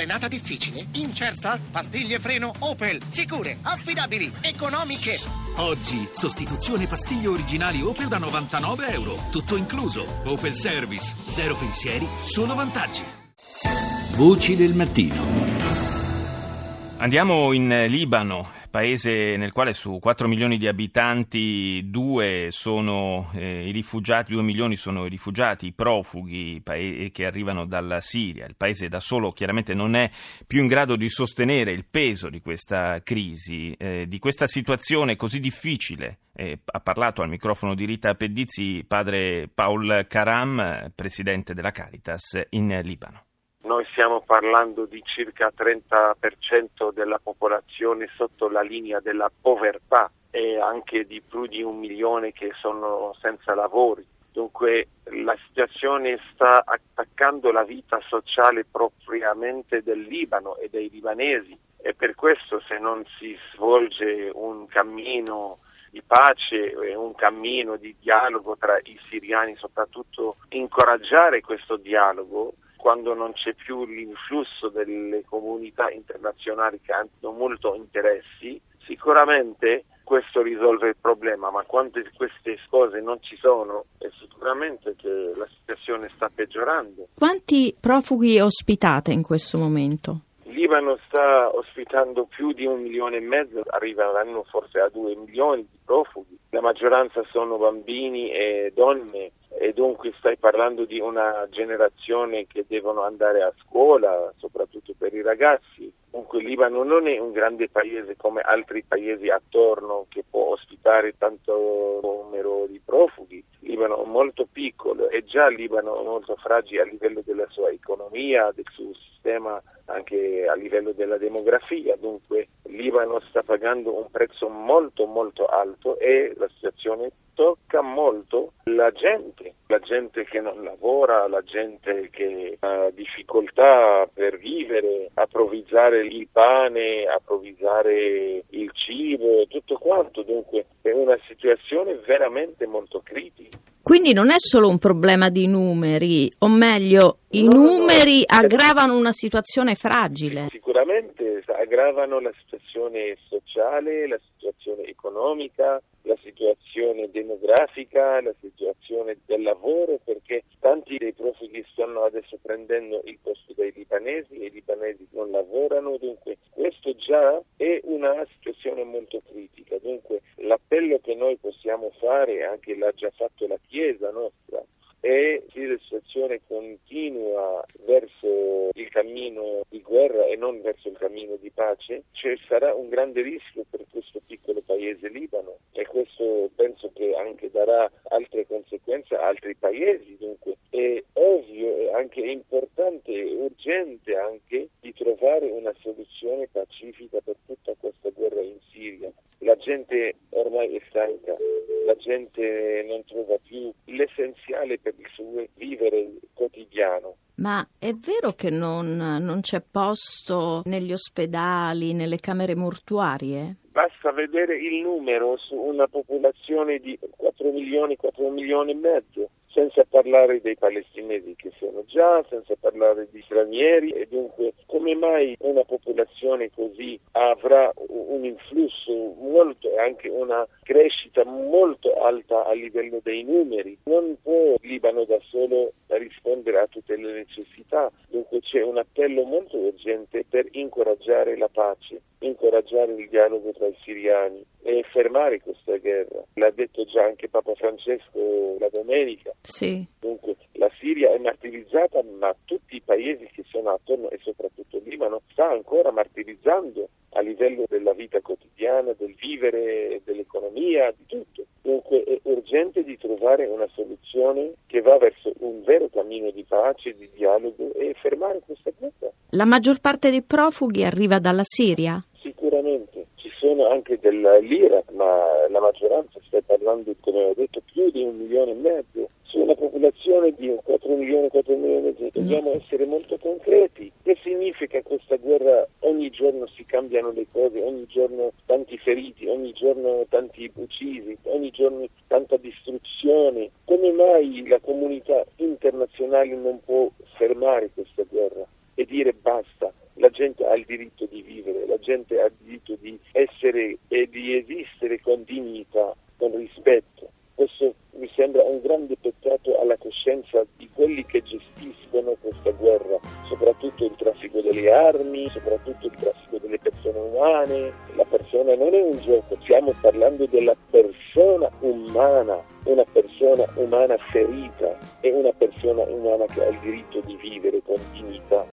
Frenata difficile? Incerta? Pastiglie freno Opel. Sicure, affidabili, economiche. Oggi, sostituzione pastiglie originali Opel da 99 euro. Tutto incluso. Opel Service. Zero pensieri, solo vantaggi. Voci del mattino. Andiamo in Libano, paese nel quale su 4 milioni di abitanti 2 sono eh, i rifugiati, 2 milioni sono i rifugiati, i profughi pae- che arrivano dalla Siria. Il paese da solo chiaramente non è più in grado di sostenere il peso di questa crisi, eh, di questa situazione così difficile. Eh, ha parlato al microfono di Rita Pedizzi padre Paul Karam, presidente della Caritas in Libano. Noi stiamo parlando di circa 30% della popolazione sotto la linea della povertà e anche di più di un milione che sono senza lavoro. Dunque la situazione sta attaccando la vita sociale propriamente del Libano e dei libanesi e per questo se non si svolge un cammino di pace e un cammino di dialogo tra i siriani, soprattutto incoraggiare questo dialogo, quando non c'è più l'influsso delle comunità internazionali che hanno molto interessi, sicuramente questo risolve il problema, ma quando queste cose non ci sono è sicuramente che la situazione sta peggiorando. Quanti profughi ospitate in questo momento? Il Libano sta ospitando più di un milione e mezzo, arriveranno forse a due milioni di profughi. La maggioranza sono bambini e donne e dunque stai parlando di una generazione che devono andare a scuola, soprattutto per i ragazzi. Dunque il Libano non è un grande paese come altri paesi attorno che può ospitare tanto numero di profughi. Il Libano è molto piccolo e già il Libano è molto fragile a livello della sua economia, del suo sistema anche a livello della demografia. Dunque il Libano sta pagando un prezzo molto molto alto e la situazione tocca molto la gente, la gente che non lavora, la gente che ha difficoltà per vivere, a provvizzare il pane, a provvizzare il cibo, tutto quanto. Dunque è una situazione veramente molto critica. Quindi non è solo un problema di numeri, o meglio, i no, numeri no, no. aggravano una situazione fragile. Sicuramente aggravano la situazione sociale, la situazione economica, la situazione demografica, la situazione del lavoro, perché tanti dei profughi stanno adesso prendendo il posto dei libanesi e i libanesi non lavorano, dunque questo già è una situazione molto critica. Dunque l'appello che noi possiamo fare, anche l'ha già fatto la Chiesa nostra, è che la situazione continua verso il cammino di guerra e non verso il cammino di pace, cioè sarà un grande rischio per questo piccolo paese Libano e questo penso che anche darà altre conseguenze a altri paesi, dunque è ovvio e anche importante e urgente anche di trovare una soluzione pacifica per tutta questa guerra in Siria. La gente ormai è stanca, la gente non trova più l'essenziale per il suo vivere quotidiano. Ma è vero che non, non c'è posto negli ospedali, nelle camere mortuarie? Basta vedere il numero su una popolazione di 4 milioni, 4 milioni e mezzo senza parlare dei palestinesi che sono già, senza parlare di stranieri e dunque come mai una popolazione così avrà un influsso molto e anche una crescita molto alta a livello dei numeri? Non può il Libano da solo rispondere a tutte le necessità, dunque c'è un appello molto urgente per incoraggiare la pace, incoraggiare il dialogo tra i siriani e fermare questa guerra. L'ha detto già anche Papa Francesco la domenica. Sì. Dunque la Siria è martirizzata, ma tutti i paesi che sono attorno e soprattutto Libano sta ancora martirizzando a livello della vita quotidiana, del vivere, dell'economia, di tutto. Dunque è urgente di trovare una soluzione che va verso un vero cammino di pace, di dialogo e fermare questa guerra. La maggior parte dei profughi arriva dalla Siria? Sicuramente, ci sono anche dell'Iraq, ma la maggioranza sta parlando, come ho detto, più di un milione e mezzo popolazione di 4 milioni, 4 milioni mezzo. Dobbiamo essere molto concreti. Che significa questa guerra? Ogni giorno si cambiano le cose, ogni giorno tanti feriti, ogni giorno tanti uccisi, ogni giorno tanta distruzione. Come mai la comunità internazionale non può fermare questa guerra e dire basta? gente ha il diritto di vivere, la gente ha il diritto di essere e di esistere con dignità, con rispetto. Questo mi sembra un grande peccato alla coscienza di quelli che gestiscono questa guerra, soprattutto il traffico delle armi, soprattutto il traffico delle persone umane. La persona non è un gioco, stiamo parlando della persona umana, una persona umana ferita e una persona umana che ha il diritto di vivere con dignità.